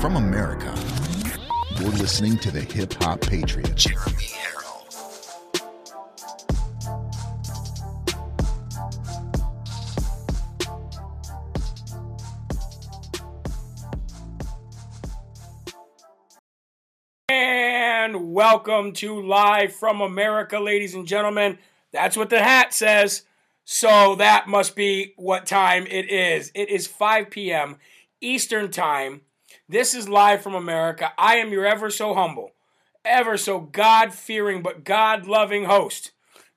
from America. You're listening to the Hip Hop Patriot, Jeremy Herrell. And welcome to Live from America, ladies and gentlemen. That's what the hat says. So that must be what time it is. It is 5 p.m. Eastern Time. This is Live from America. I am your ever so humble, ever so God fearing, but God loving host,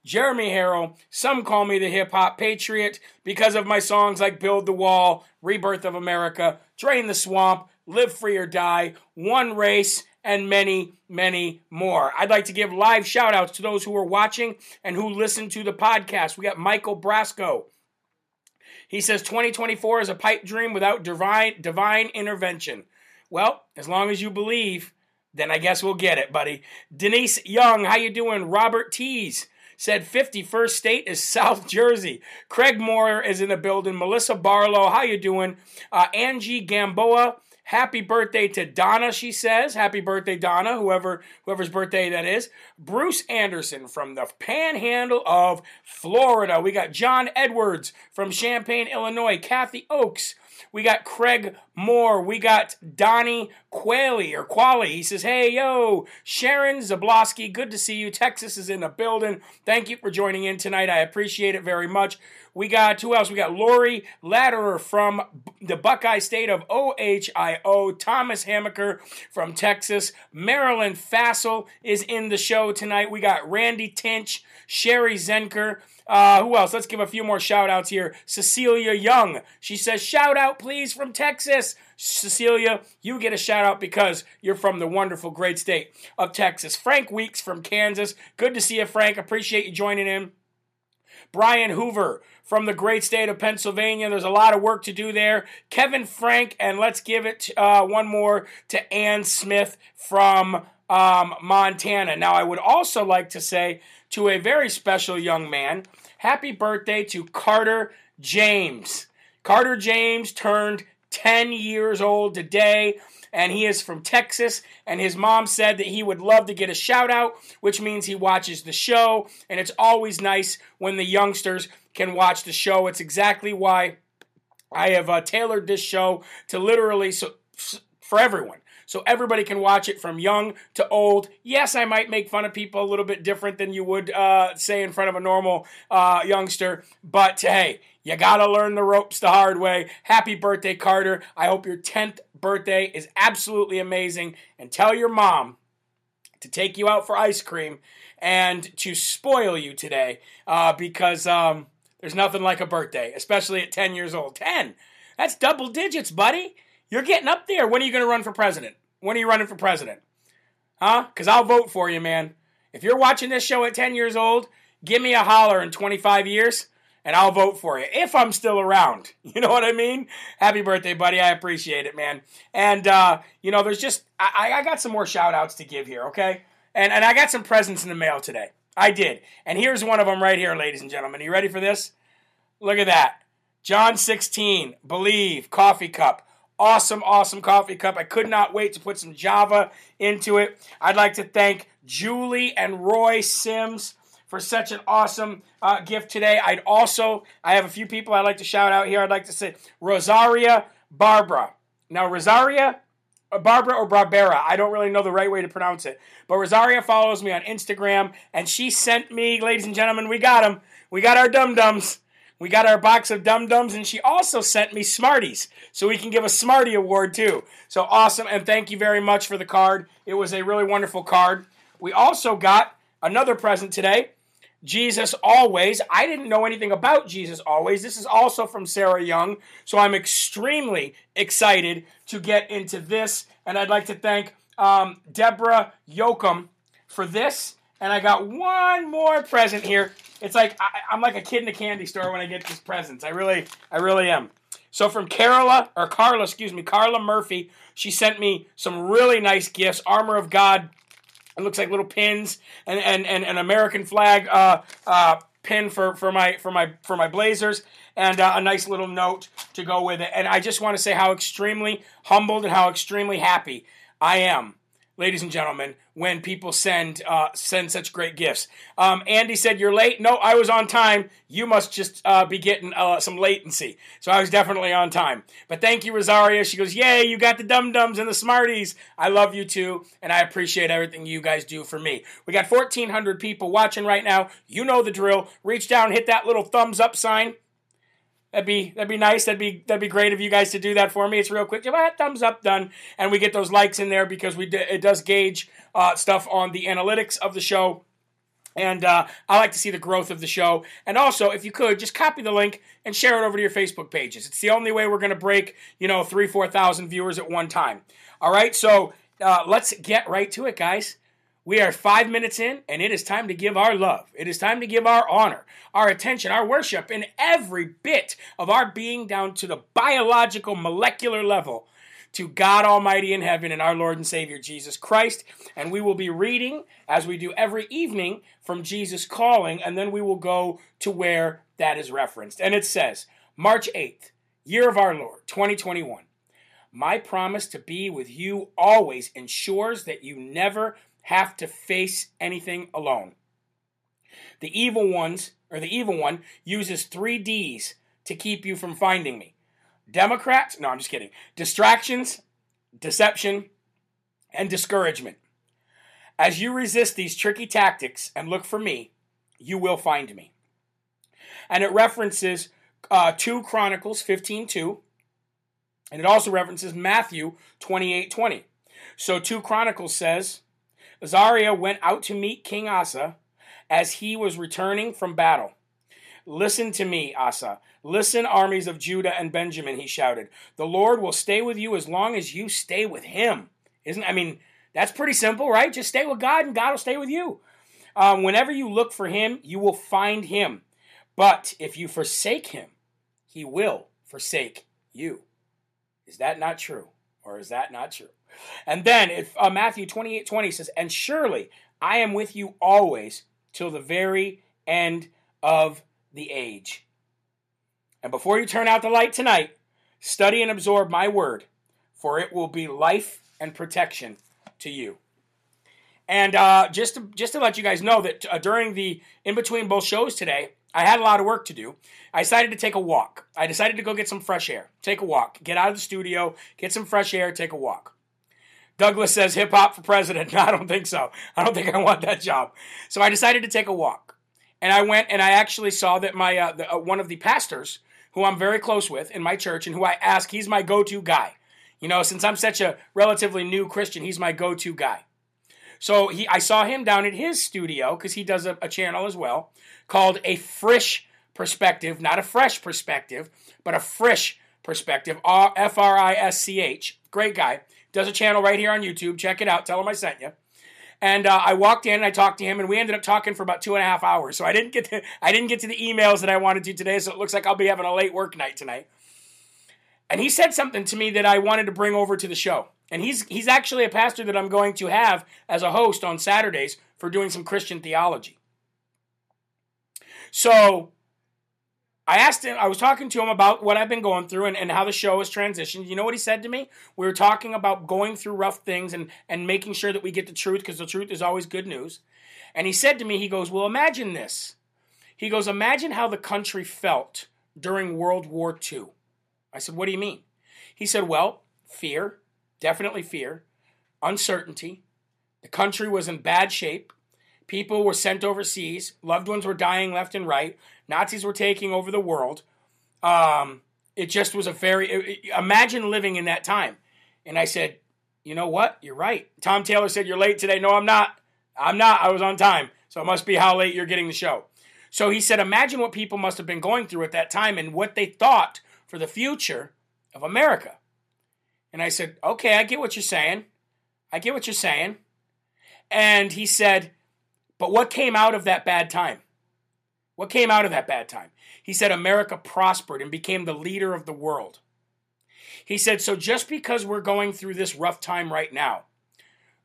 Jeremy Herrell. Some call me the hip hop patriot because of my songs like Build the Wall, Rebirth of America, Drain the Swamp, Live Free or Die, One Race, and many, many more. I'd like to give live shout outs to those who are watching and who listen to the podcast. We got Michael Brasco. He says 2024 is a pipe dream without divine divine intervention. Well, as long as you believe, then I guess we'll get it, buddy. Denise Young, how you doing? Robert Tees said 51st state is South Jersey. Craig Moore is in the building. Melissa Barlow, how you doing? Uh, Angie Gamboa, happy birthday to Donna, she says. Happy birthday, Donna, whoever whoever's birthday that is. Bruce Anderson from the panhandle of Florida. We got John Edwards from Champaign, Illinois. Kathy Oakes we got Craig Moore. We got Donnie Quayle or Quali. He says, Hey, yo, Sharon Zablosky, good to see you. Texas is in the building. Thank you for joining in tonight. I appreciate it very much. We got who else? We got Lori Latterer from the Buckeye State of OHIO. Thomas Hammaker from Texas. Marilyn Fassel is in the show tonight. We got Randy Tinch, Sherry Zenker. Uh, who else? Let's give a few more shout outs here. Cecilia Young. She says, Shout out, please, from Texas. Cecilia, you get a shout out because you're from the wonderful, great state of Texas. Frank Weeks from Kansas. Good to see you, Frank. Appreciate you joining in. Brian Hoover from the great state of Pennsylvania. There's a lot of work to do there. Kevin Frank, and let's give it uh, one more to Ann Smith from um, Montana. Now, I would also like to say to a very special young man, happy birthday to Carter James. Carter James turned 10 years old today and he is from Texas. And his mom said that he would love to get a shout out, which means he watches the show. And it's always nice when the youngsters can watch the show. It's exactly why I have uh, tailored this show to literally so for everyone so everybody can watch it from young to old. Yes, I might make fun of people a little bit different than you would uh, say in front of a normal uh, youngster, but hey, you gotta learn the ropes the hard way. Happy birthday, Carter. I hope your 10th birthday is absolutely amazing. And tell your mom to take you out for ice cream and to spoil you today uh, because um, there's nothing like a birthday, especially at 10 years old. 10! That's double digits, buddy. You're getting up there. When are you going to run for president? When are you running for president? Huh? Because I'll vote for you, man. If you're watching this show at 10 years old, give me a holler in 25 years and I'll vote for you if I'm still around. You know what I mean? Happy birthday, buddy. I appreciate it, man. And, uh, you know, there's just, I, I got some more shout outs to give here, okay? And, and I got some presents in the mail today. I did. And here's one of them right here, ladies and gentlemen. Are you ready for this? Look at that. John 16, Believe, coffee cup awesome, awesome coffee cup. I could not wait to put some Java into it. I'd like to thank Julie and Roy Sims for such an awesome uh, gift today. I'd also, I have a few people I'd like to shout out here. I'd like to say Rosaria Barbara. Now, Rosaria uh, Barbara or Barbera. I don't really know the right way to pronounce it. But Rosaria follows me on Instagram, and she sent me, ladies and gentlemen, we got them. We got our dum dums. We got our box of Dum Dums, and she also sent me Smarties, so we can give a Smartie award too. So awesome, and thank you very much for the card. It was a really wonderful card. We also got another present today Jesus Always. I didn't know anything about Jesus Always. This is also from Sarah Young, so I'm extremely excited to get into this, and I'd like to thank um, Deborah Yoakum for this. And I got one more present here it's like I, am like a kid in a candy store when I get these presents. I really, I really am. So from Carola or Carla, excuse me, Carla Murphy, she sent me some really nice gifts. Armor of God. It looks like little pins and and, and an American flag uh, uh, pin for, for my for my for my Blazers and uh, a nice little note to go with it. And I just want to say how extremely humbled and how extremely happy I am ladies and gentlemen, when people send uh, send such great gifts. Um, Andy said, "You're late." No, I was on time. You must just uh, be getting uh, some latency. So I was definitely on time. But thank you, Rosaria. She goes, "Yay, you got the dum dums and the smarties. I love you too, and I appreciate everything you guys do for me." We got 1,400 people watching right now. You know the drill. Reach down, hit that little thumbs up sign. That'd be that'd be nice. That'd be that'd be great of you guys to do that for me. It's real quick. Just thumbs up, done, and we get those likes in there because we it does gauge uh, stuff on the analytics of the show. And uh, I like to see the growth of the show. And also, if you could, just copy the link and share it over to your Facebook pages. It's the only way we're going to break, you know, three, 4,000 viewers at one time. All right, so uh, let's get right to it, guys. We are five minutes in, and it is time to give our love. It is time to give our honor, our attention, our worship, and every bit of our being down to the biological, molecular level to God Almighty in heaven and our Lord and Savior Jesus Christ. And we will be reading, as we do every evening, from Jesus Calling, and then we will go to where that is referenced. And it says, March 8th, year of our Lord, 2021. My promise to be with you always ensures that you never have to face anything alone. The evil ones, or the evil one, uses three D's to keep you from finding me. Democrats, no, I'm just kidding. Distractions, deception, and discouragement. As you resist these tricky tactics and look for me, you will find me. And it references uh, 2 Chronicles 15.2, and it also references Matthew 28.20. So 2 Chronicles says, Azariah went out to meet King Asa as he was returning from battle. Listen to me, Asa. Listen, armies of Judah and Benjamin, he shouted. The Lord will stay with you as long as you stay with him. Isn't I mean, that's pretty simple, right? Just stay with God and God will stay with you. Um, whenever you look for him, you will find him. But if you forsake him, he will forsake you. Is that not true? Or is that not true? And then if uh, Matthew 28 20 says, And surely I am with you always till the very end of the age. And before you turn out the light tonight, study and absorb my word, for it will be life and protection to you. And uh, just to, just to let you guys know that uh, during the in between both shows today, I had a lot of work to do. I decided to take a walk. I decided to go get some fresh air, take a walk, get out of the studio, get some fresh air, take a walk. Douglas says hip hop for president. No, I don't think so. I don't think I want that job. So I decided to take a walk, and I went and I actually saw that my uh, the, uh, one of the pastors who I'm very close with in my church and who I ask, he's my go-to guy. You know, since I'm such a relatively new Christian, he's my go-to guy. So he, I saw him down at his studio because he does a, a channel as well called a Frisch Perspective, not a fresh perspective, but a Frisch Perspective, F R I S C H. Great guy does a channel right here on YouTube. Check it out. Tell him I sent you. And uh, I walked in and I talked to him, and we ended up talking for about two and a half hours. So I didn't get to I didn't get to the emails that I wanted to today. So it looks like I'll be having a late work night tonight. And he said something to me that I wanted to bring over to the show. And he's he's actually a pastor that I'm going to have as a host on Saturdays for doing some Christian theology. So I asked him, I was talking to him about what I've been going through and, and how the show has transitioned. You know what he said to me? We were talking about going through rough things and, and making sure that we get the truth because the truth is always good news. And he said to me, he goes, Well, imagine this. He goes, Imagine how the country felt during World War II. I said, What do you mean? He said, Well, fear, definitely fear, uncertainty. The country was in bad shape. People were sent overseas. Loved ones were dying left and right. Nazis were taking over the world. Um, it just was a very it, imagine living in that time. And I said, you know what? You're right. Tom Taylor said you're late today. No, I'm not. I'm not. I was on time. So it must be how late you're getting the show. So he said, imagine what people must have been going through at that time and what they thought for the future of America. And I said, okay, I get what you're saying. I get what you're saying. And he said, but what came out of that bad time? What came out of that bad time? He said America prospered and became the leader of the world. He said, So just because we're going through this rough time right now,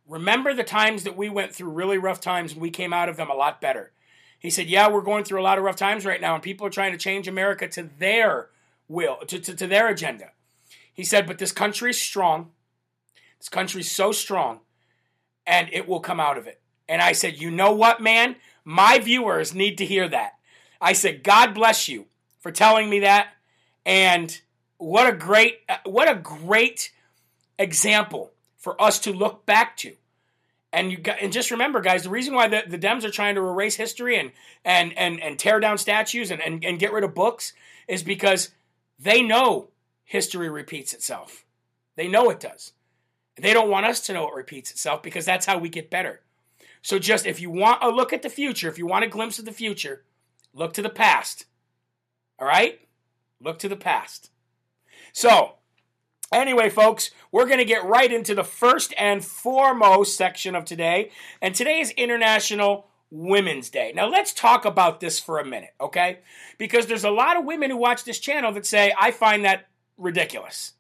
remember the times that we went through really rough times and we came out of them a lot better. He said, Yeah, we're going through a lot of rough times right now, and people are trying to change America to their will, to, to, to their agenda. He said, But this country is strong. This country is so strong, and it will come out of it. And I said, You know what, man? My viewers need to hear that. I said, God bless you for telling me that. And what a great, what a great example for us to look back to. And you got, and just remember, guys, the reason why the, the Dems are trying to erase history and and and, and tear down statues and, and, and get rid of books is because they know history repeats itself. They know it does. They don't want us to know it repeats itself because that's how we get better. So just if you want a look at the future, if you want a glimpse of the future, look to the past. All right? Look to the past. So, Anyway, folks, we're going to get right into the first and foremost section of today. And today is International Women's Day. Now, let's talk about this for a minute, okay? Because there's a lot of women who watch this channel that say, I find that ridiculous,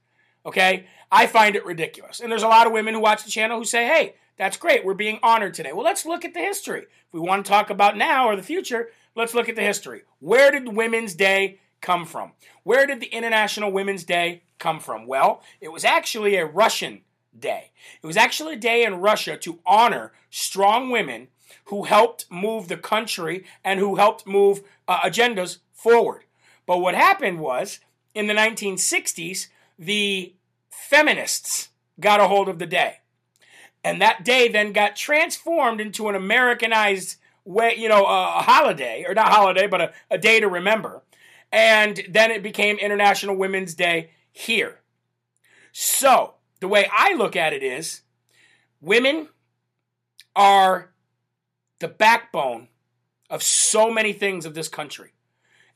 okay? I find it ridiculous. And there's a lot of women who watch the channel who say, hey, that's great. We're being honored today. Well, let's look at the history. If we want to talk about now or the future, let's look at the history. Where did Women's Day come from? Where did the International Women's Day come from? Well, it was actually a Russian day. It was actually a day in Russia to honor strong women who helped move the country and who helped move uh, agendas forward. But what happened was in the 1960s, the feminists got a hold of the day. And that day then got transformed into an Americanized way, you know, a, holiday, or not holiday, but a, a day to remember. And then it became International Women's Day here. So, the way I look at it is women are the backbone of so many things of this country.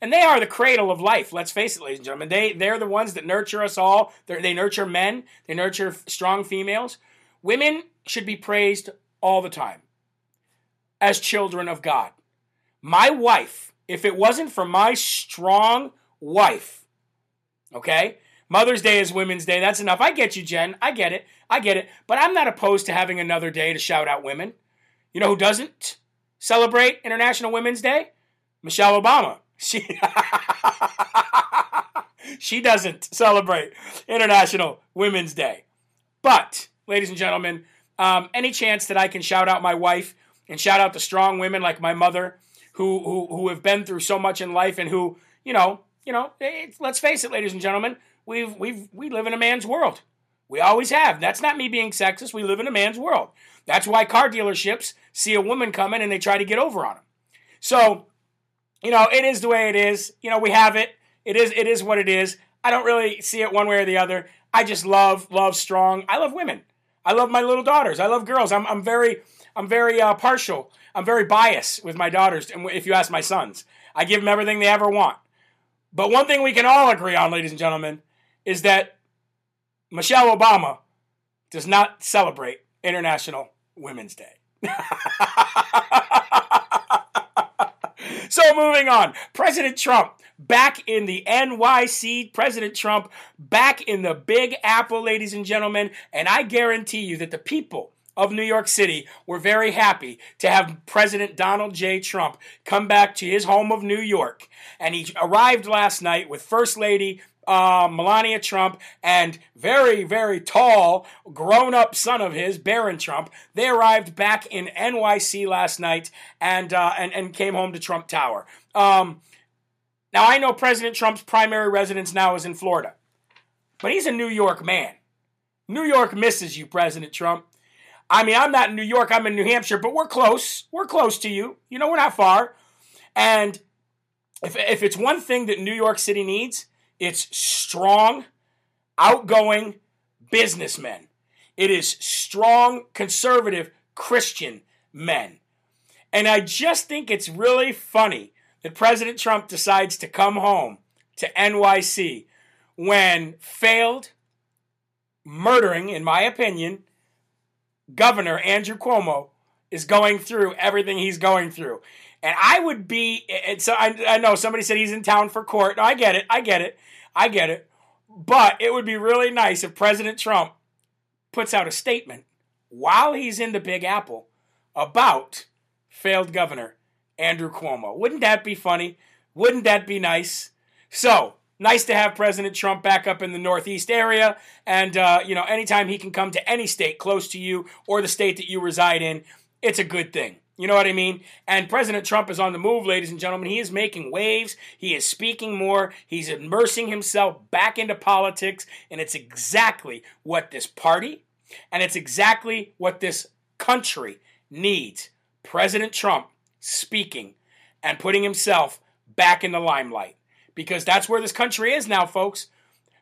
And they are the cradle of life, let's face it, ladies and gentlemen. They, they're the ones that nurture us all. They're, they nurture men, they nurture strong females. Women should be praised all the time as children of God. My wife, if it wasn't for my strong wife, okay, Mother's Day is Women's Day. That's enough. I get you, Jen. I get it. I get it. But I'm not opposed to having another day to shout out women. You know who doesn't celebrate International Women's Day? Michelle Obama. She she doesn't celebrate International Women's Day. But, ladies and gentlemen, um, any chance that I can shout out my wife and shout out to strong women like my mother, who who who have been through so much in life and who you know you know let's face it, ladies and gentlemen, We've we've we live in a man's world. We always have. That's not me being sexist. We live in a man's world. That's why car dealerships see a woman coming and they try to get over on them. So, you know, it is the way it is. You know, we have it. It is it is what it is. I don't really see it one way or the other. I just love love strong. I love women. I love my little daughters. I love girls. I'm I'm very I'm very uh, partial. I'm very biased with my daughters. And if you ask my sons, I give them everything they ever want. But one thing we can all agree on, ladies and gentlemen, is that Michelle Obama does not celebrate International Women's Day. so moving on, President Trump back in the NYC, President Trump back in the Big Apple, ladies and gentlemen, and I guarantee you that the people of New York City were very happy to have President Donald J. Trump come back to his home of New York. And he arrived last night with First Lady uh, Melania Trump and very, very tall, grown up son of his, Barron Trump. They arrived back in NYC last night and, uh, and, and came home to Trump Tower. Um, now, I know President Trump's primary residence now is in Florida, but he's a New York man. New York misses you, President Trump. I mean, I'm not in New York, I'm in New Hampshire, but we're close. We're close to you. You know, we're not far. And if, if it's one thing that New York City needs, it's strong, outgoing businessmen. It is strong, conservative Christian men. And I just think it's really funny that President Trump decides to come home to NYC when failed, murdering, in my opinion, Governor Andrew Cuomo is going through everything he's going through. And I would be, and so I, I know somebody said he's in town for court. No, I get it. I get it. I get it. But it would be really nice if President Trump puts out a statement while he's in the Big Apple about failed governor Andrew Cuomo. Wouldn't that be funny? Wouldn't that be nice? So, nice to have President Trump back up in the Northeast area. And, uh, you know, anytime he can come to any state close to you or the state that you reside in, it's a good thing. You know what I mean? And President Trump is on the move, ladies and gentlemen. He is making waves. He is speaking more. He's immersing himself back into politics. And it's exactly what this party and it's exactly what this country needs. President Trump speaking and putting himself back in the limelight because that's where this country is now, folks.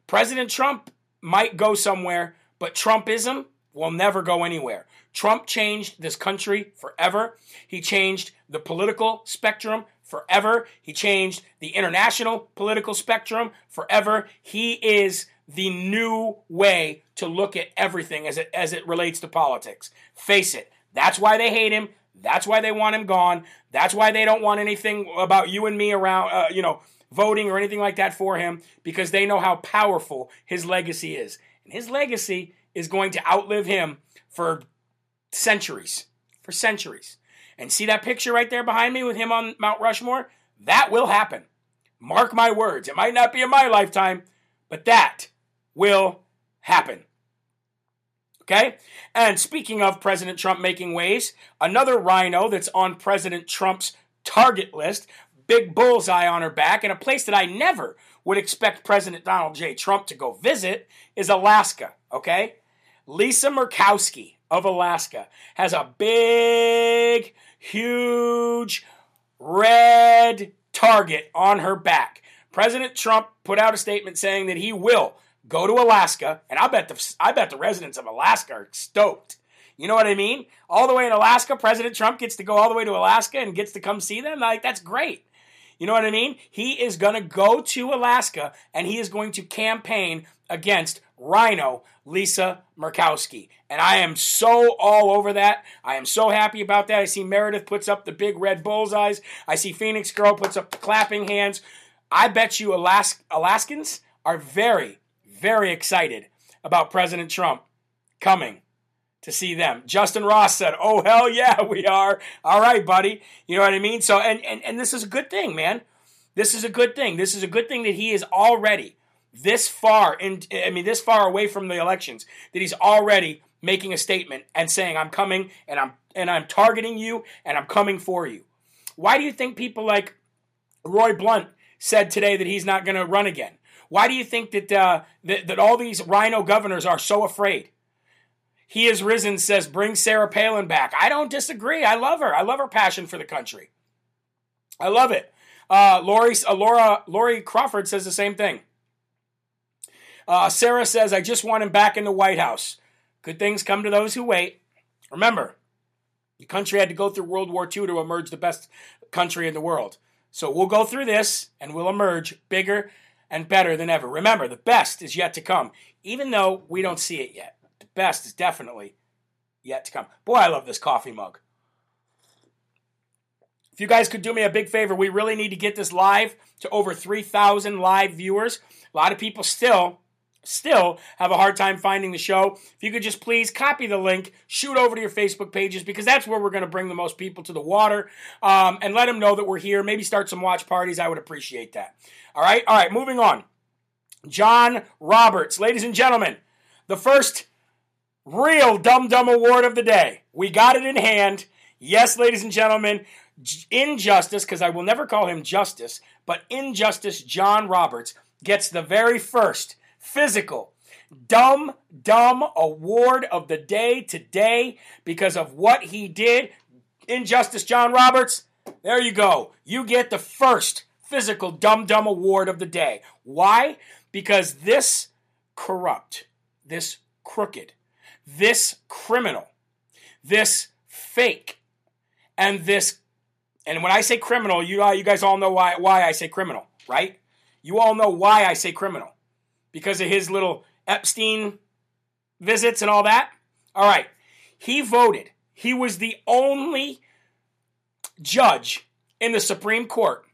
President Trump might go somewhere, but Trumpism will never go anywhere. Trump changed this country forever. He changed the political spectrum forever. He changed the international political spectrum forever. He is the new way to look at everything as it as it relates to politics. Face it. That's why they hate him. That's why they want him gone. That's why they don't want anything about you and me around, uh, you know, voting or anything like that for him because they know how powerful his legacy is. And his legacy is going to outlive him for centuries. For centuries. And see that picture right there behind me with him on Mount Rushmore? That will happen. Mark my words. It might not be in my lifetime, but that will happen. Okay? And speaking of President Trump making waves, another rhino that's on President Trump's target list, big bullseye on her back, and a place that I never would expect President Donald J. Trump to go visit is Alaska. Okay? Lisa Murkowski of Alaska has a big, huge red target on her back. President Trump put out a statement saying that he will go to Alaska, and I bet the I bet the residents of Alaska are stoked. You know what I mean? All the way in Alaska, President Trump gets to go all the way to Alaska and gets to come see them. Like that's great. You know what I mean? He is going to go to Alaska and he is going to campaign against Rhino Lisa Murkowski. And I am so all over that. I am so happy about that. I see Meredith puts up the big red bullseyes. I see Phoenix Girl puts up the clapping hands. I bet you Alas- Alaskans are very, very excited about President Trump coming to see them. Justin Ross said, "Oh hell yeah, we are. All right, buddy. You know what I mean? So and and and this is a good thing, man. This is a good thing. This is a good thing that he is already this far in I mean this far away from the elections that he's already making a statement and saying I'm coming and I'm and I'm targeting you and I'm coming for you. Why do you think people like Roy Blunt said today that he's not going to run again? Why do you think that, uh, that that all these rhino governors are so afraid? He has risen, says, bring Sarah Palin back. I don't disagree. I love her. I love her passion for the country. I love it. Uh, Lori, uh, Laura, Lori Crawford says the same thing. Uh, Sarah says, I just want him back in the White House. Good things come to those who wait. Remember, the country had to go through World War II to emerge the best country in the world. So we'll go through this and we'll emerge bigger and better than ever. Remember, the best is yet to come, even though we don't see it yet best is definitely yet to come. Boy, I love this coffee mug. If you guys could do me a big favor, we really need to get this live to over 3,000 live viewers. A lot of people still still have a hard time finding the show. If you could just please copy the link, shoot over to your Facebook pages because that's where we're going to bring the most people to the water um, and let them know that we're here. Maybe start some watch parties. I would appreciate that. All right. All right. Moving on. John Roberts, ladies and gentlemen, the first real Dumb Dumb Award of the day. We got it in hand. Yes, ladies and gentlemen, Injustice, because I will never call him Justice, but Injustice John Roberts gets the very first physical Dumb Dumb Award of the day today because of what he did. Injustice John Roberts, there you go. You get the first physical Dumb Dumb Award of the day. Why? Because this corrupt, this crooked, this criminal, this fake, and this, and when I say criminal, you, uh, you guys all know why, why I say criminal, right? You all know why I say criminal. Because of his little Epstein visits and all that. All right. He voted. He was the only judge in the Supreme Court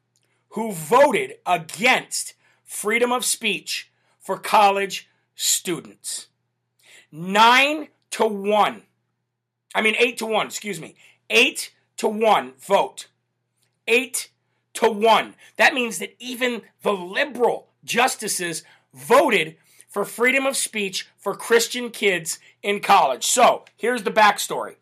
who voted against freedom of speech for college students. Nine to one. I mean, eight to one, excuse me. Eight to one vote Eight to one. That means that even the liberal justices voted for freedom of speech for Christian kids in college. So here's the backstory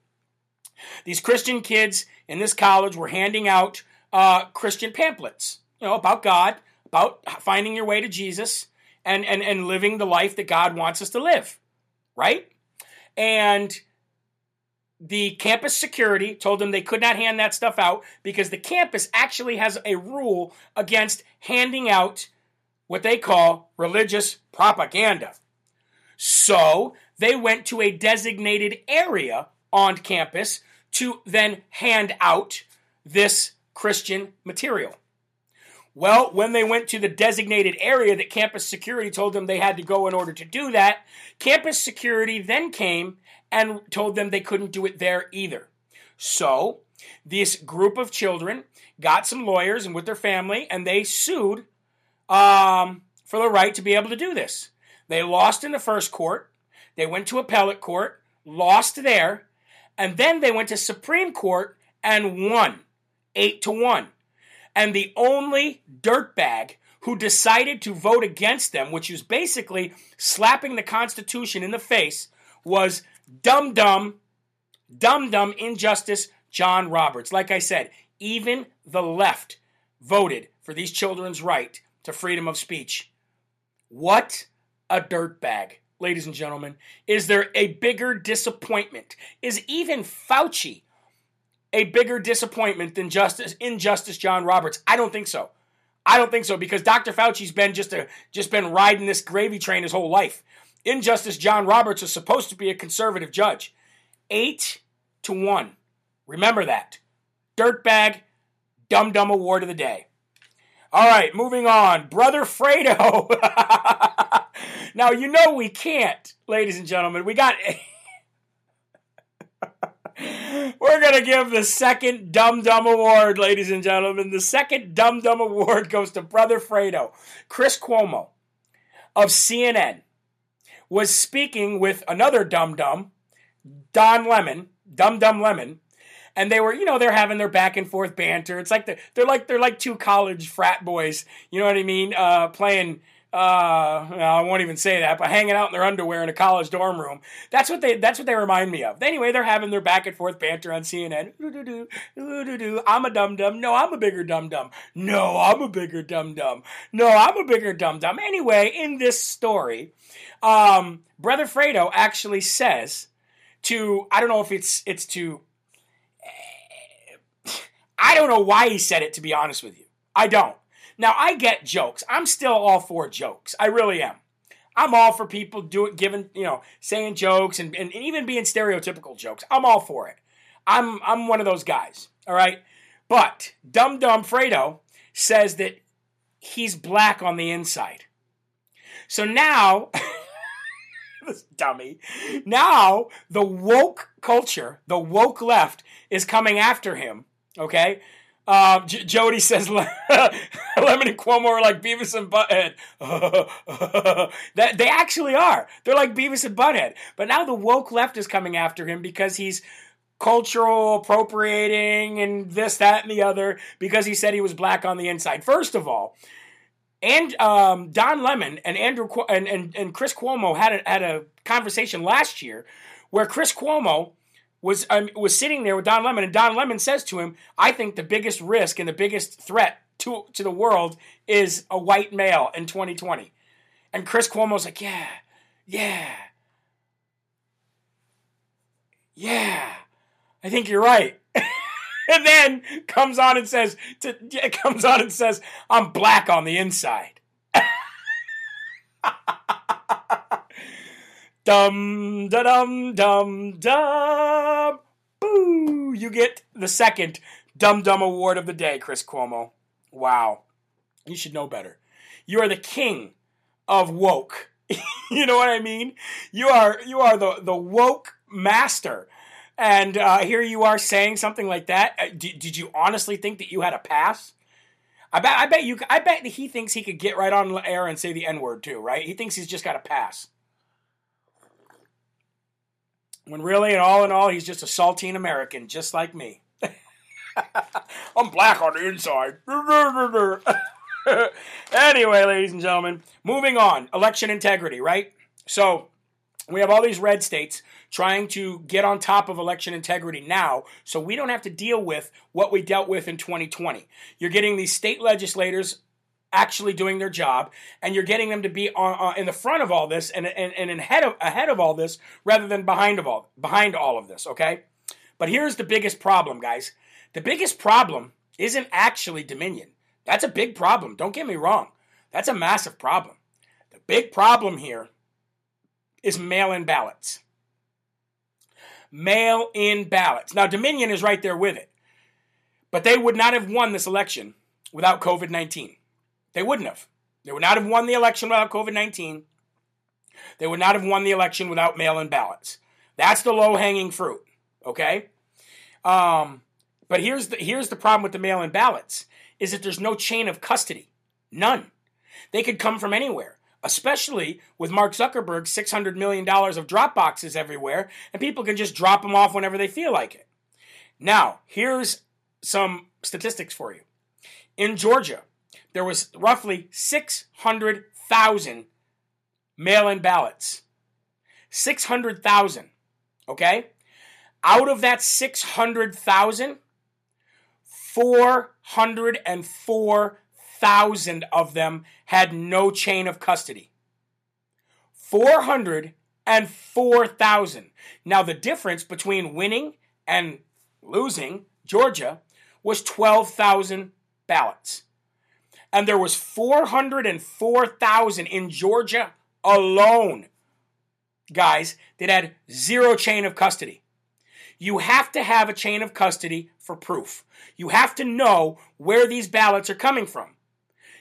these Christian kids in this college were handing out uh, Christian pamphlets, you know, about God, about finding your way to Jesus, and, and, and living the life that God wants us to live, right? And the campus security told them they could not hand that stuff out because the campus actually has a rule against handing out what they call religious propaganda. So they went to a designated area on campus to then hand out this Christian material. Well, when they went to the designated area that campus security told them they had to go in order to do that, campus security then came and told them they couldn't do it there either. So, this group of children got some lawyers and with their family, and they sued um, for the right to be able to do this. They lost in the first court. They went to appellate court, lost there, and then they went to Supreme Court and won eight to one. And the only dirtbag who decided to vote against them, which was basically slapping the Constitution in the face, was dumb dumb, dumb dumb injustice John Roberts. Like I said, even the left voted for these children's right to freedom of speech. What a dirtbag, ladies and gentlemen. Is there a bigger disappointment? Is even Fauci a bigger disappointment than Justice Injustice John Roberts? I don't think so. I don't think so because Dr. Fauci's been just a just been riding this gravy train his whole life. Injustice John Roberts is supposed to be a conservative judge. Eight to one. Remember that. Dirtbag, Dum Dum Award of the Day. All right, moving on. Brother Fredo. now, you know we can't, ladies and gentlemen. We got. We're going to give the second Dum Dum Award, ladies and gentlemen. The second Dum Dum Award goes to Brother Fredo. Chris Cuomo of CNN was speaking with another Dum Dum, Don Lemon, Dum Dum Lemon, and they were, you know, they're having their back and forth banter. It's like the, they're like they're like two college frat boys, you know what I mean? Uh, playing uh, I won't even say that, but hanging out in their underwear in a college dorm room. That's what they that's what they remind me of. Anyway, they're having their back and forth banter on CNN. I'm a dum dum. No, I'm a bigger dum dum. No, I'm a bigger dum dum. No, I'm a bigger dum dum. Anyway, in this story, um, Brother Fredo actually says to I don't know if it's it's to I don't know why he said it to be honest with you. I don't. Now I get jokes. I'm still all for jokes. I really am. I'm all for people doing giving, you know, saying jokes and, and even being stereotypical jokes. I'm all for it. I'm I'm one of those guys. All right. But Dum Dum Fredo says that he's black on the inside. So now this dummy. Now the woke culture, the woke left, is coming after him. Okay, uh, J- Jody says Lemon and Cuomo are like Beavis and Butthead. that they actually are. They're like Beavis and Butthead. But now the woke left is coming after him because he's cultural appropriating and this, that, and the other because he said he was black on the inside. First of all, and um, Don Lemon and Andrew and, and, and Chris Cuomo had a, had a conversation last year where Chris Cuomo was um, was sitting there with Don Lemon, and Don Lemon says to him, "I think the biggest risk and the biggest threat to to the world is a white male in 2020." And Chris Cuomo's like, "Yeah, yeah, yeah, I think you're right." and then comes on and says, to, comes on and says, "I'm black on the inside." Dum da dum dum dum. Boo! You get the second Dum Dum Award of the day, Chris Cuomo. Wow. You should know better. You are the king of woke. you know what I mean? You are you are the, the woke master. And uh, here you are saying something like that. Uh, did, did you honestly think that you had a pass? I bet I bet you I bet that he thinks he could get right on air and say the N word too, right? He thinks he's just got a pass. When really, and all in all, he's just a saltine American, just like me. I'm black on the inside. anyway, ladies and gentlemen, moving on. Election integrity, right? So we have all these red states trying to get on top of election integrity now so we don't have to deal with what we dealt with in 2020. You're getting these state legislators actually doing their job and you're getting them to be on, uh, in the front of all this and, and, and ahead, of, ahead of all this rather than behind of all behind all of this okay? But here's the biggest problem guys. The biggest problem isn't actually dominion. That's a big problem. Don't get me wrong. That's a massive problem. The big problem here is mail-in ballots. Mail-in ballots. Now dominion is right there with it. But they would not have won this election without covid-19 they wouldn't have. They would not have won the election without COVID 19. They would not have won the election without mail in ballots. That's the low hanging fruit. Okay? Um, but here's the, here's the problem with the mail in ballots is that there's no chain of custody. None. They could come from anywhere, especially with Mark Zuckerberg's $600 million of drop boxes everywhere, and people can just drop them off whenever they feel like it. Now, here's some statistics for you. In Georgia, there was roughly 600,000 mail-in ballots. 600,000, okay? Out of that 600,000, 404,000 of them had no chain of custody. 404,000. Now, the difference between winning and losing Georgia was 12,000 ballots and there was 404,000 in Georgia alone, guys, that had zero chain of custody. You have to have a chain of custody for proof. You have to know where these ballots are coming from.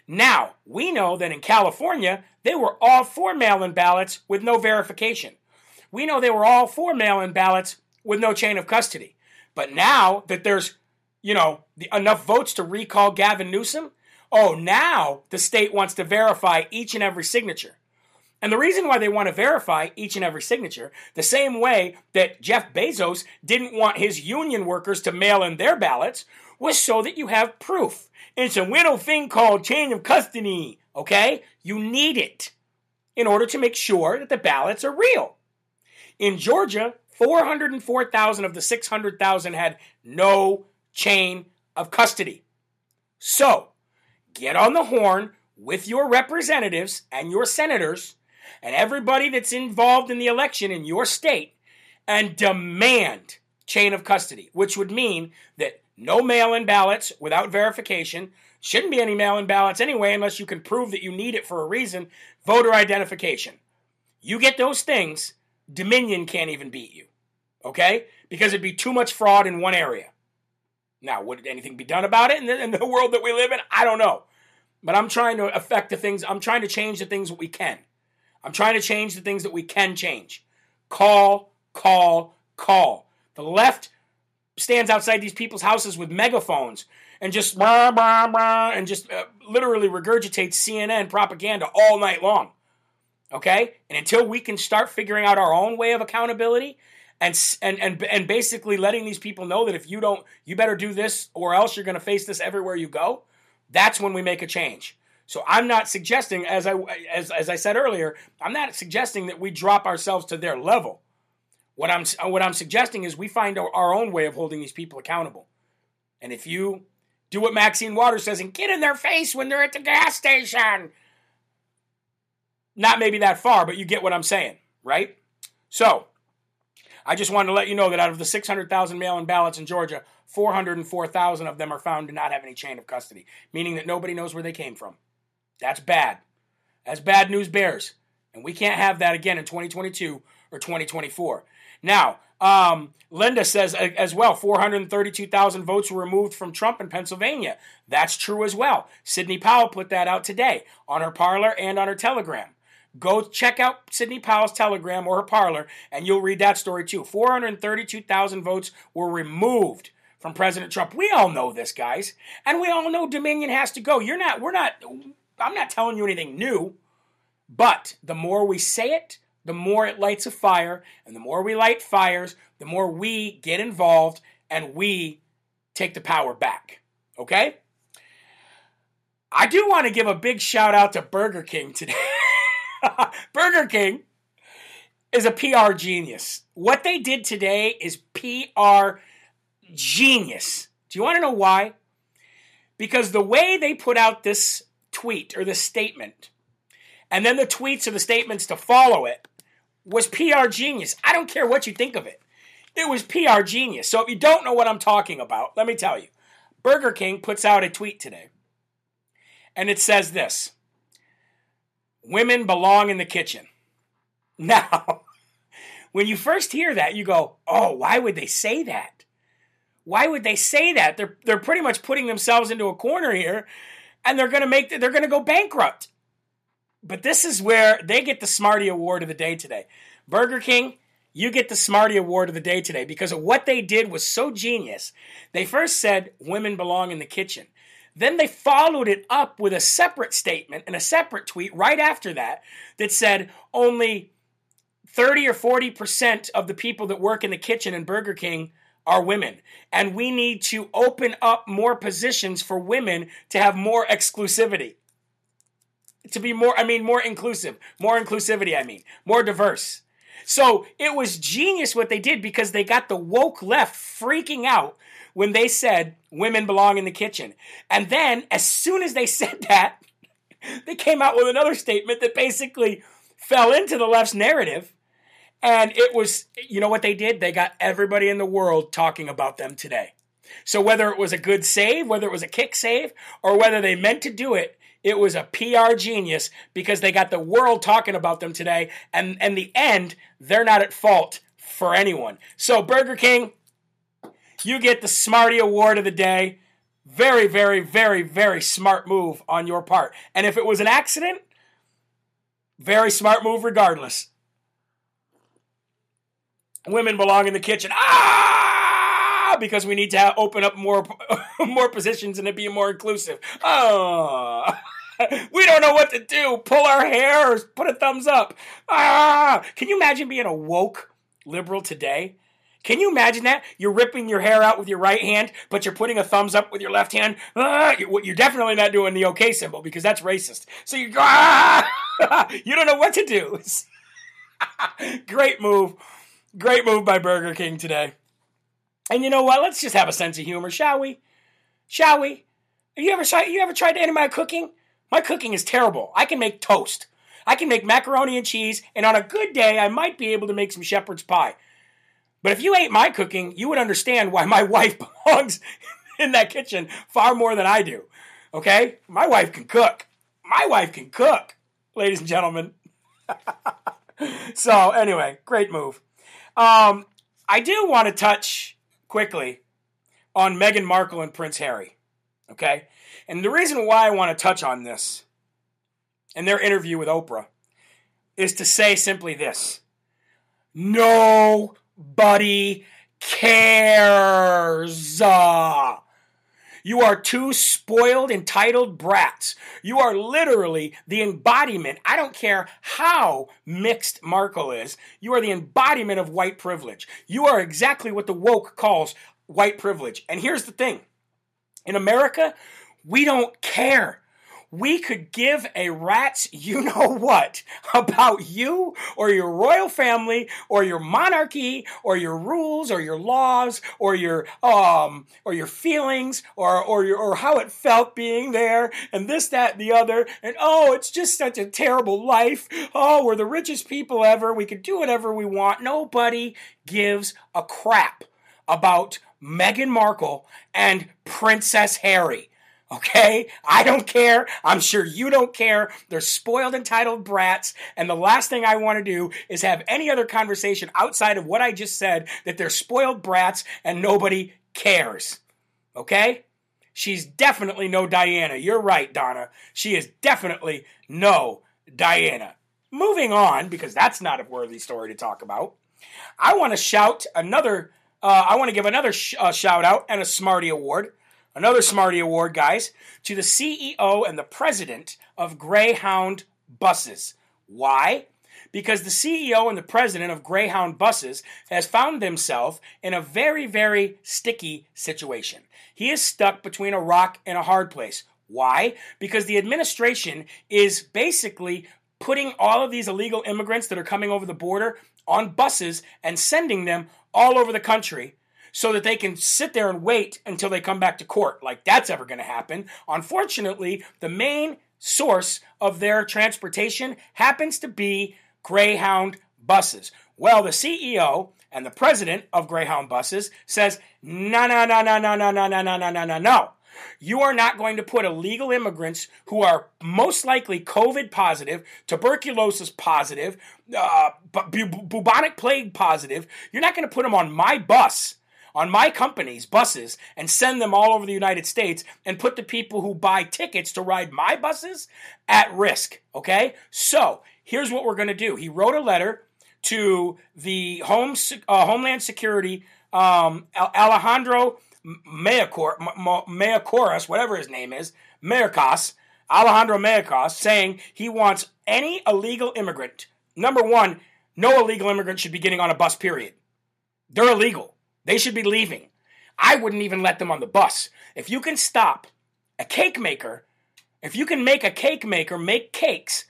Now, we know that in California, they were all for mail in ballots with no verification. We know they were all for mail in ballots with no chain of custody. But now that there's, you know, the, enough votes to recall Gavin Newsom, Oh, now the state wants to verify each and every signature. And the reason why they want to verify each and every signature, the same way that Jeff Bezos didn't want his union workers to mail in their ballots, was so that you have proof. It's a little thing called chain of custody, okay? You need it in order to make sure that the ballots are real. In Georgia, 404,000 of the 600,000 had no chain of custody. So, get on the horn with your representatives and your senators and everybody that's involved in the election in your state and demand chain of custody, which would mean that no mail in ballots without verification, shouldn't be any mail in ballots anyway, unless you can prove that you need it for a reason, voter identification. You get those things, Dominion can't even beat you. Okay? Because it'd be too much fraud in one area. Now, would anything be done about it in the, in the world that we live in? I don't know. But I'm trying to affect the things, I'm trying to change the things that we can. I'm trying to change the things that we can change. Call, call, call. The left stands outside these people's houses with megaphones and just blah, blah, blah, and just uh, literally regurgitates CNN propaganda all night long. Okay? And until we can start figuring out our own way of accountability and and and and basically letting these people know that if you don't, you better do this or else you're going to face this everywhere you go. That's when we make a change. So I'm not suggesting, as I as as I said earlier, I'm not suggesting that we drop ourselves to their level. What I'm what I'm suggesting is we find our, our own way of holding these people accountable. And if you do what Maxine Waters says and get in their face when they're at the gas station, not maybe that far, but you get what I'm saying, right? So I just wanted to let you know that out of the 600,000 mail in ballots in Georgia, 404,000 of them are found to not have any chain of custody, meaning that nobody knows where they came from. That's bad. That's bad news bears. And we can't have that again in 2022 or 2024. Now, um, Linda says as well 432,000 votes were removed from Trump in Pennsylvania. That's true as well. Sidney Powell put that out today on her Parler and on her Telegram. Go check out Sidney Powell's Telegram or her Parler, and you'll read that story too. 432,000 votes were removed from President Trump. We all know this, guys. And we all know Dominion has to go. You're not, we're not, I'm not telling you anything new. But the more we say it, the more it lights a fire. And the more we light fires, the more we get involved and we take the power back. Okay? I do want to give a big shout out to Burger King today. Burger King is a PR genius. What they did today is PR genius. Do you want to know why? Because the way they put out this tweet or this statement, and then the tweets or the statements to follow it, was PR genius. I don't care what you think of it. It was PR genius. So if you don't know what I'm talking about, let me tell you. Burger King puts out a tweet today, and it says this Women belong in the kitchen. Now, when you first hear that, you go, oh, why would they say that? Why would they say that? They're, they're pretty much putting themselves into a corner here, and they're going to make, they're going to go bankrupt. But this is where they get the Smarty Award of the day today. Burger King, you get the Smarty Award of the day today because of what they did was so genius. They first said women belong in the kitchen. Then they followed it up with a separate statement and a separate tweet right after that that said only 30 or 40% of the people that work in the kitchen in Burger King are women. And we need to open up more positions for women to have more exclusivity. To be more, I mean, more inclusive. More inclusivity, I mean. More diverse. So it was genius what they did because they got the woke left freaking out when they said women belong in the kitchen. And then, as soon as they said that, they came out with another statement that basically fell into the left's narrative. And it was, you know what they did? They got everybody in the world talking about them today. So whether it was a good save, whether it was a kick save, or whether they meant to do it, it was a PR genius because they got the world talking about them today. And in the end, they're not at fault for anyone. So, Burger King, you get the Smarty Award of the day. Very, very, very, very smart move on your part. And if it was an accident, very smart move regardless. Women belong in the kitchen. Ah! Because we need to open up more more positions and it be more inclusive. Oh. we don't know what to do. Pull our hair or put a thumbs up. Ah! Can you imagine being a woke liberal today? Can you imagine that? You're ripping your hair out with your right hand, but you're putting a thumbs up with your left hand. Ah, you're definitely not doing the OK symbol because that's racist. So you go, ah! you don't know what to do. Great move. Great move by Burger King today. And you know what? Let's just have a sense of humor, shall we? Shall we? Have you ever tried, you ever tried any of my cooking? My cooking is terrible. I can make toast. I can make macaroni and cheese, and on a good day, I might be able to make some shepherd's pie. But if you ate my cooking, you would understand why my wife belongs in that kitchen far more than I do. Okay? My wife can cook. My wife can cook, ladies and gentlemen. so, anyway, great move. Um, I do want to touch quickly on Meghan Markle and Prince Harry. Okay? And the reason why I want to touch on this in their interview with Oprah is to say simply this Nobody cares. You are two spoiled, entitled brats. You are literally the embodiment. I don't care how mixed Markle is. You are the embodiment of white privilege. You are exactly what the woke calls white privilege. And here's the thing in America, we don't care. We could give a rat's you know what about you or your royal family or your monarchy or your rules or your laws or your um or your feelings or or your or how it felt being there and this that and the other and oh it's just such a terrible life. Oh, we're the richest people ever. We can do whatever we want. Nobody gives a crap about Meghan Markle and Princess Harry. Okay? I don't care. I'm sure you don't care. They're spoiled, entitled brats. And the last thing I want to do is have any other conversation outside of what I just said that they're spoiled brats and nobody cares. Okay? She's definitely no Diana. You're right, Donna. She is definitely no Diana. Moving on, because that's not a worthy story to talk about, I want to shout another, uh, I want to give another sh- uh, shout out and a Smarty Award another Smarty Award, guys, to the CEO and the president of Greyhound Buses. Why? because the CEO and the president of Greyhound Buses has found himself in a very, very sticky situation. He is stuck between a rock and a hard place. Why? Because the administration is basically putting all of these illegal immigrants that are coming over the border on buses and sending them all over the country so that they can sit there and wait until they come back to court. Like that's ever going to happen. Unfortunately, the main source of their transportation happens to be Greyhound buses. Well, the CEO and the president of Greyhound buses says, no, no, no, no, no, no, no, no, no, no, no, no, no. You are not going to put illegal immigrants who are most likely COVID positive, tuberculosis positive, uh, bu- bubonic plague positive. You're not going to put them on my bus on my company's buses and send them all over the United States and put the people who buy tickets to ride my buses at risk. Okay? So here's what we're going to do. He wrote a letter to the Home, uh, Homeland Security, um, Alejandro Mayorkas, whatever his name is, Mayorkas, Alejandro Mayorkas, saying he wants any illegal immigrant. Number one, no illegal immigrant should be getting on a bus, period. They're illegal. They should be leaving. I wouldn't even let them on the bus. If you can stop a cake maker, if you can make a cake maker make cakes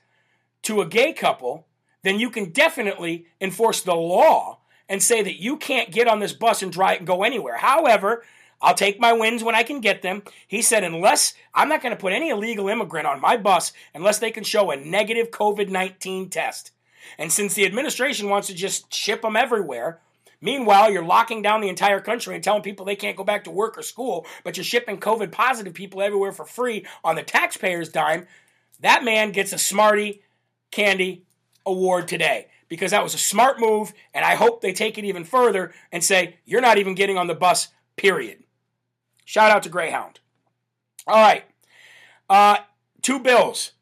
to a gay couple, then you can definitely enforce the law and say that you can't get on this bus and drive and go anywhere. However, I'll take my wins when I can get them. He said, unless I'm not going to put any illegal immigrant on my bus unless they can show a negative COVID 19 test. And since the administration wants to just ship them everywhere, Meanwhile, you're locking down the entire country and telling people they can't go back to work or school, but you're shipping COVID positive people everywhere for free on the taxpayer's dime. That man gets a Smarty Candy Award today because that was a smart move, and I hope they take it even further and say, you're not even getting on the bus, period. Shout out to Greyhound. All right. Uh, two bills.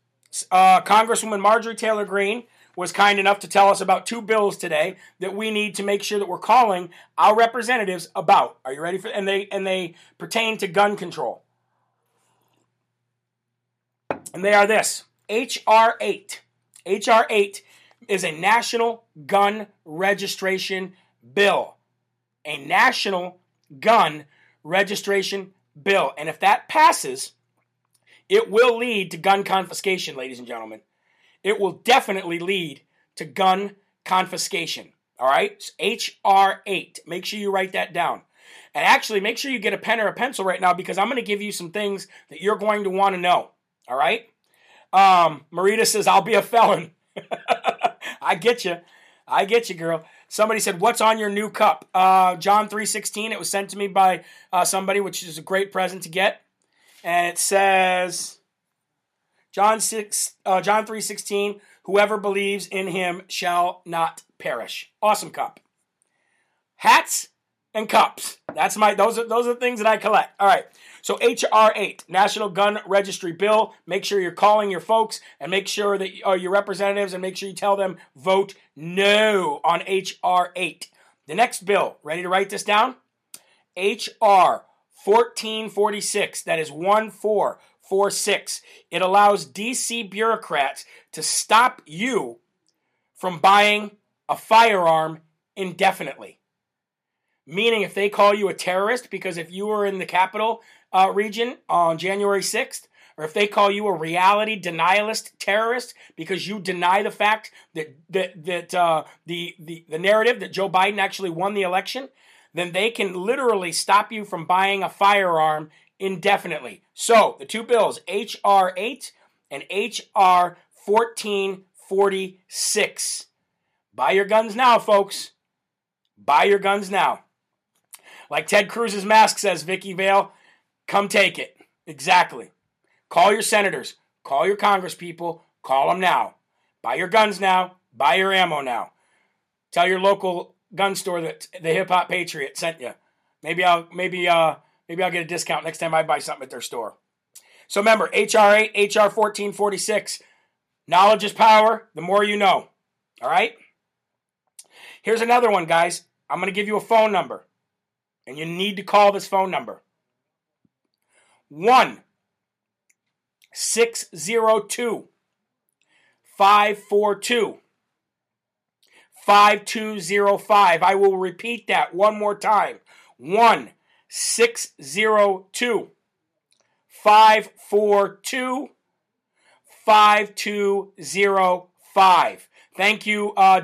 Uh, Congresswoman Marjorie Taylor Greene was kind enough to tell us about two bills today that we need to make sure that we're calling our representatives about. Are you ready for and they and they pertain to gun control. And they are this. HR 8. HR 8 is a national gun registration bill. A national gun registration bill. And if that passes, it will lead to gun confiscation, ladies and gentlemen it will definitely lead to gun confiscation. All right? HR 8. Make sure you write that down. And actually, make sure you get a pen or a pencil right now because I'm going to give you some things that you're going to want to know. All right? Um, Marita says, I'll be a felon. I get you. I get you, girl. Somebody said, "What's on your new cup?" Uh, John three sixteen. It was sent to me by uh, somebody, which is a great present to get, and it says, John 6 uh, John 3:16 whoever believes in him shall not perish. Awesome cup. Hats and cups. That's my those are those are things that I collect. All right. So HR 8, National Gun Registry Bill. Make sure you're calling your folks and make sure that uh, your representatives and make sure you tell them vote no on HR 8. The next bill, ready to write this down? HR 1446. That is 1 4 46. It allows DC bureaucrats to stop you from buying a firearm indefinitely. Meaning, if they call you a terrorist, because if you were in the capital uh, region on January 6th, or if they call you a reality denialist terrorist because you deny the fact that that that uh, the, the the narrative that Joe Biden actually won the election, then they can literally stop you from buying a firearm indefinitely. So the two bills, H.R. 8 and H.R. 1446. Buy your guns now, folks. Buy your guns now. Like Ted Cruz's mask says, Vicky Vale, come take it. Exactly. Call your senators, call your congresspeople, call them now. Buy your guns now, buy your ammo now. Tell your local gun store that the Hip Hop Patriot sent you. Maybe I'll maybe uh Maybe I'll get a discount next time I buy something at their store. So remember, HR 8, HR 1446. Knowledge is power. The more you know. All right? Here's another one, guys. I'm going to give you a phone number. And you need to call this phone number 1 602 542 5205. I will repeat that one more time. 1 602 542 5205. Thank you, uh,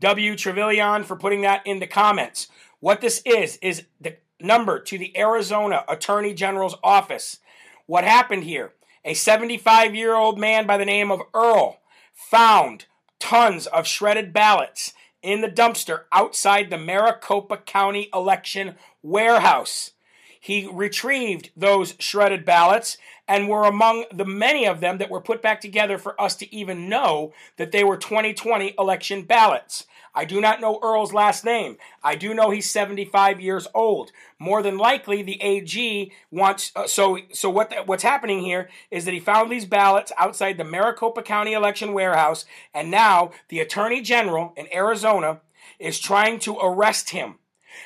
W. Trevelyan, for putting that in the comments. What this is, is the number to the Arizona Attorney General's office. What happened here? A 75 year old man by the name of Earl found tons of shredded ballots in the dumpster outside the Maricopa County election warehouse. He retrieved those shredded ballots and were among the many of them that were put back together for us to even know that they were 2020 election ballots. I do not know Earl's last name. I do know he's 75 years old. More than likely, the AG wants. Uh, so, so what? The, what's happening here is that he found these ballots outside the Maricopa County election warehouse, and now the Attorney General in Arizona is trying to arrest him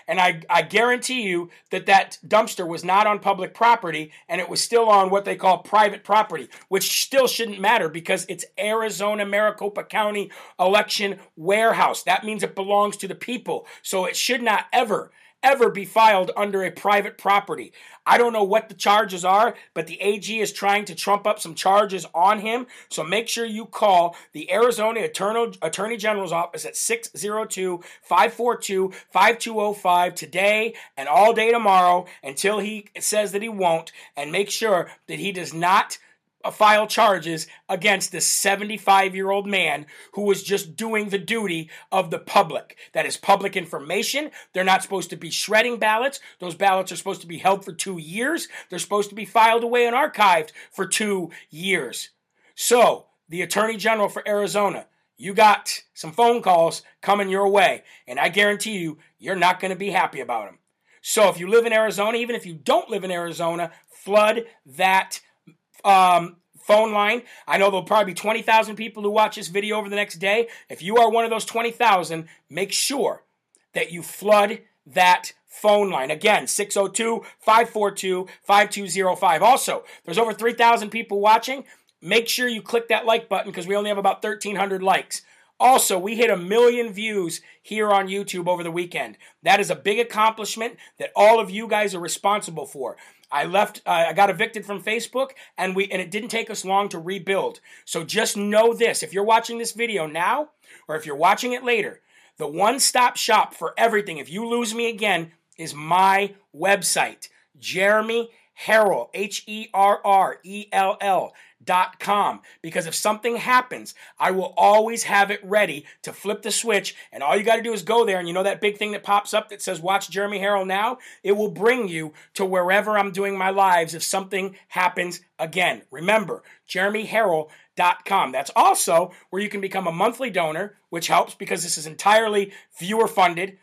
and I, I guarantee you that that dumpster was not on public property and it was still on what they call private property, which still shouldn't matter because it's Arizona Maricopa County election warehouse. That means it belongs to the people. So it should not ever, ever be filed under a private property. I don't know what the charges are, but the AG is trying to trump up some charges on him. So make sure you call the Arizona Attorney General's office at 602 542 5205 today and all day tomorrow until he says that he won't. And make sure that he does not Uh, file charges against this 75 year old man who was just doing the duty of the public. That is public information. They're not supposed to be shredding ballots. Those ballots are supposed to be held for two years. They're supposed to be filed away and archived for two years. So, the Attorney General for Arizona, you got some phone calls coming your way, and I guarantee you, you're not going to be happy about them. So, if you live in Arizona, even if you don't live in Arizona, flood that um, phone line. I know there'll probably be 20,000 people who watch this video over the next day. If you are one of those 20,000, make sure that you flood that phone line. Again, 602 542 5205. Also, there's over 3,000 people watching. Make sure you click that like button because we only have about 1,300 likes. Also, we hit a million views here on YouTube over the weekend. That is a big accomplishment that all of you guys are responsible for. I left, uh, I got evicted from Facebook, and we, and it didn't take us long to rebuild. So just know this: if you're watching this video now, or if you're watching it later, the one-stop shop for everything. If you lose me again, is my website, Jeremy Herrell, H E R R E L L com. Because if something happens, I will always have it ready to flip the switch. And all you got to do is go there. And you know that big thing that pops up that says Watch Jeremy Herrell now? It will bring you to wherever I'm doing my lives if something happens again. Remember, jeremyherrell.com. That's also where you can become a monthly donor, which helps because this is entirely viewer funded.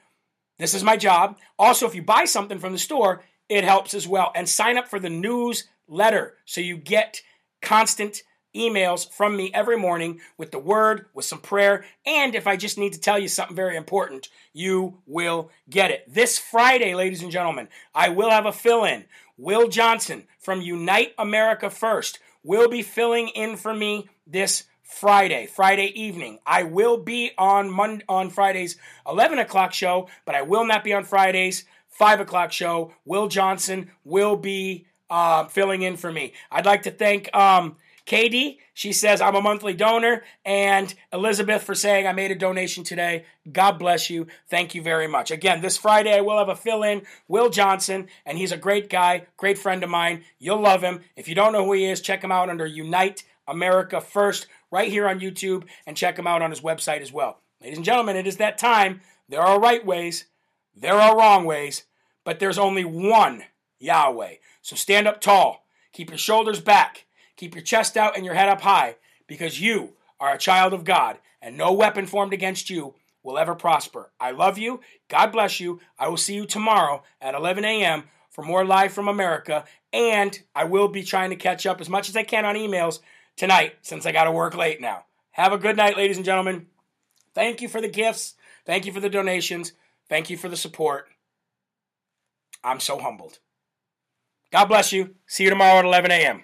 This is my job. Also, if you buy something from the store, it helps as well. And sign up for the newsletter so you get constant emails from me every morning with the word, with some prayer, and if I just need to tell you something very important, you will get it. This Friday, ladies and gentlemen, I will have a fill in. Will Johnson from Unite America First will be filling in for me this Friday, Friday evening. I will be on Monday, on Friday's 11 o'clock show, but I will not be on Friday's 5 o'clock show. Will Johnson will be uh, filling in for me. I'd like to thank um, Katie. She says, I'm a monthly donor. And Elizabeth for saying, I made a donation today. God bless you. Thank you very much. Again, this Friday, I will have a fill in, Will Johnson, and he's a great guy, great friend of mine. You'll love him. If you don't know who he is, check him out under Unite America First right here on YouTube and check him out on his website as well. Ladies and gentlemen, it is that time. There are right ways, there are wrong ways, but there's only one Yahweh. So stand up tall, keep your shoulders back, keep your chest out and your head up high, because you are a child of God, and no weapon formed against you will ever prosper. I love you. God bless you. I will see you tomorrow at 11 a.m. for more Live from America, and I will be trying to catch up as much as I can on emails tonight since I got to work late now. Have a good night, ladies and gentlemen. Thank you for the gifts. Thank you for the donations. Thank you for the support. I'm so humbled. God bless you. See you tomorrow at 11 a.m.